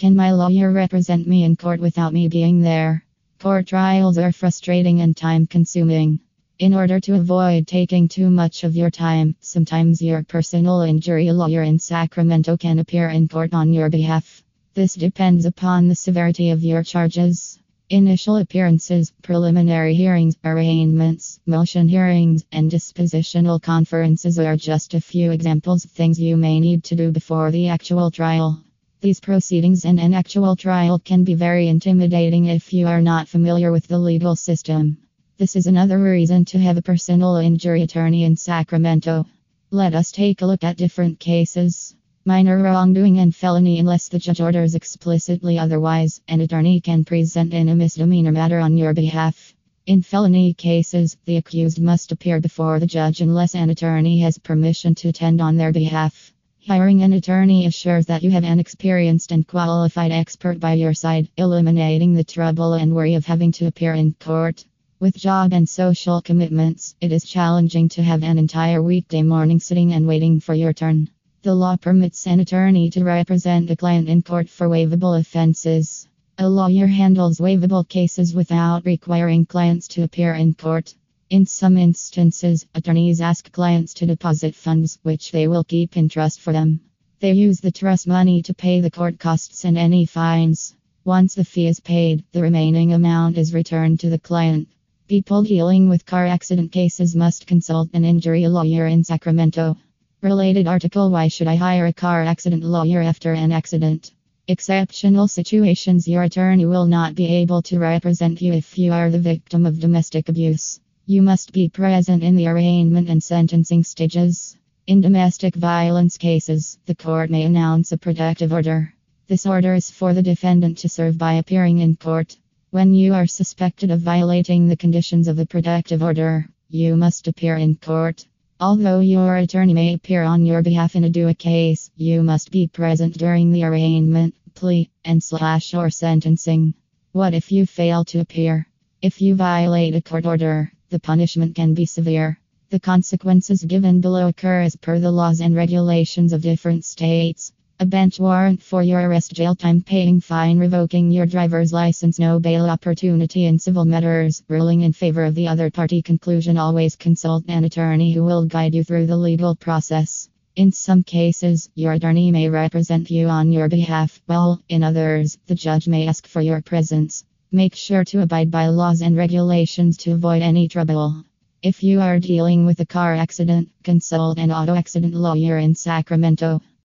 Can my lawyer represent me in court without me being there? Court trials are frustrating and time consuming. In order to avoid taking too much of your time, sometimes your personal injury lawyer in Sacramento can appear in court on your behalf. This depends upon the severity of your charges. Initial appearances, preliminary hearings, arraignments, motion hearings, and dispositional conferences are just a few examples of things you may need to do before the actual trial. These proceedings and an actual trial can be very intimidating if you are not familiar with the legal system. This is another reason to have a personal injury attorney in Sacramento. Let us take a look at different cases. Minor wrongdoing and felony, unless the judge orders explicitly otherwise, an attorney can present in a misdemeanor matter on your behalf. In felony cases, the accused must appear before the judge unless an attorney has permission to attend on their behalf. Hiring an attorney assures that you have an experienced and qualified expert by your side, eliminating the trouble and worry of having to appear in court. With job and social commitments, it is challenging to have an entire weekday morning sitting and waiting for your turn. The law permits an attorney to represent a client in court for waivable offenses. A lawyer handles waivable cases without requiring clients to appear in court. In some instances, attorneys ask clients to deposit funds, which they will keep in trust for them. They use the trust money to pay the court costs and any fines. Once the fee is paid, the remaining amount is returned to the client. People dealing with car accident cases must consult an injury lawyer in Sacramento. Related article Why should I hire a car accident lawyer after an accident? Exceptional situations Your attorney will not be able to represent you if you are the victim of domestic abuse. You must be present in the arraignment and sentencing stages. In domestic violence cases, the court may announce a protective order. This order is for the defendant to serve by appearing in court. When you are suspected of violating the conditions of the protective order, you must appear in court. Although your attorney may appear on your behalf in a DUI case, you must be present during the arraignment, plea, and slash or sentencing. What if you fail to appear? If you violate a court order, the punishment can be severe. The consequences given below occur as per the laws and regulations of different states. A bench warrant for your arrest, jail time, paying fine, revoking your driver's license, no bail opportunity in civil matters, ruling in favor of the other party. Conclusion Always consult an attorney who will guide you through the legal process. In some cases, your attorney may represent you on your behalf, while in others, the judge may ask for your presence. Make sure to abide by laws and regulations to avoid any trouble. If you are dealing with a car accident, consult an auto accident lawyer in Sacramento.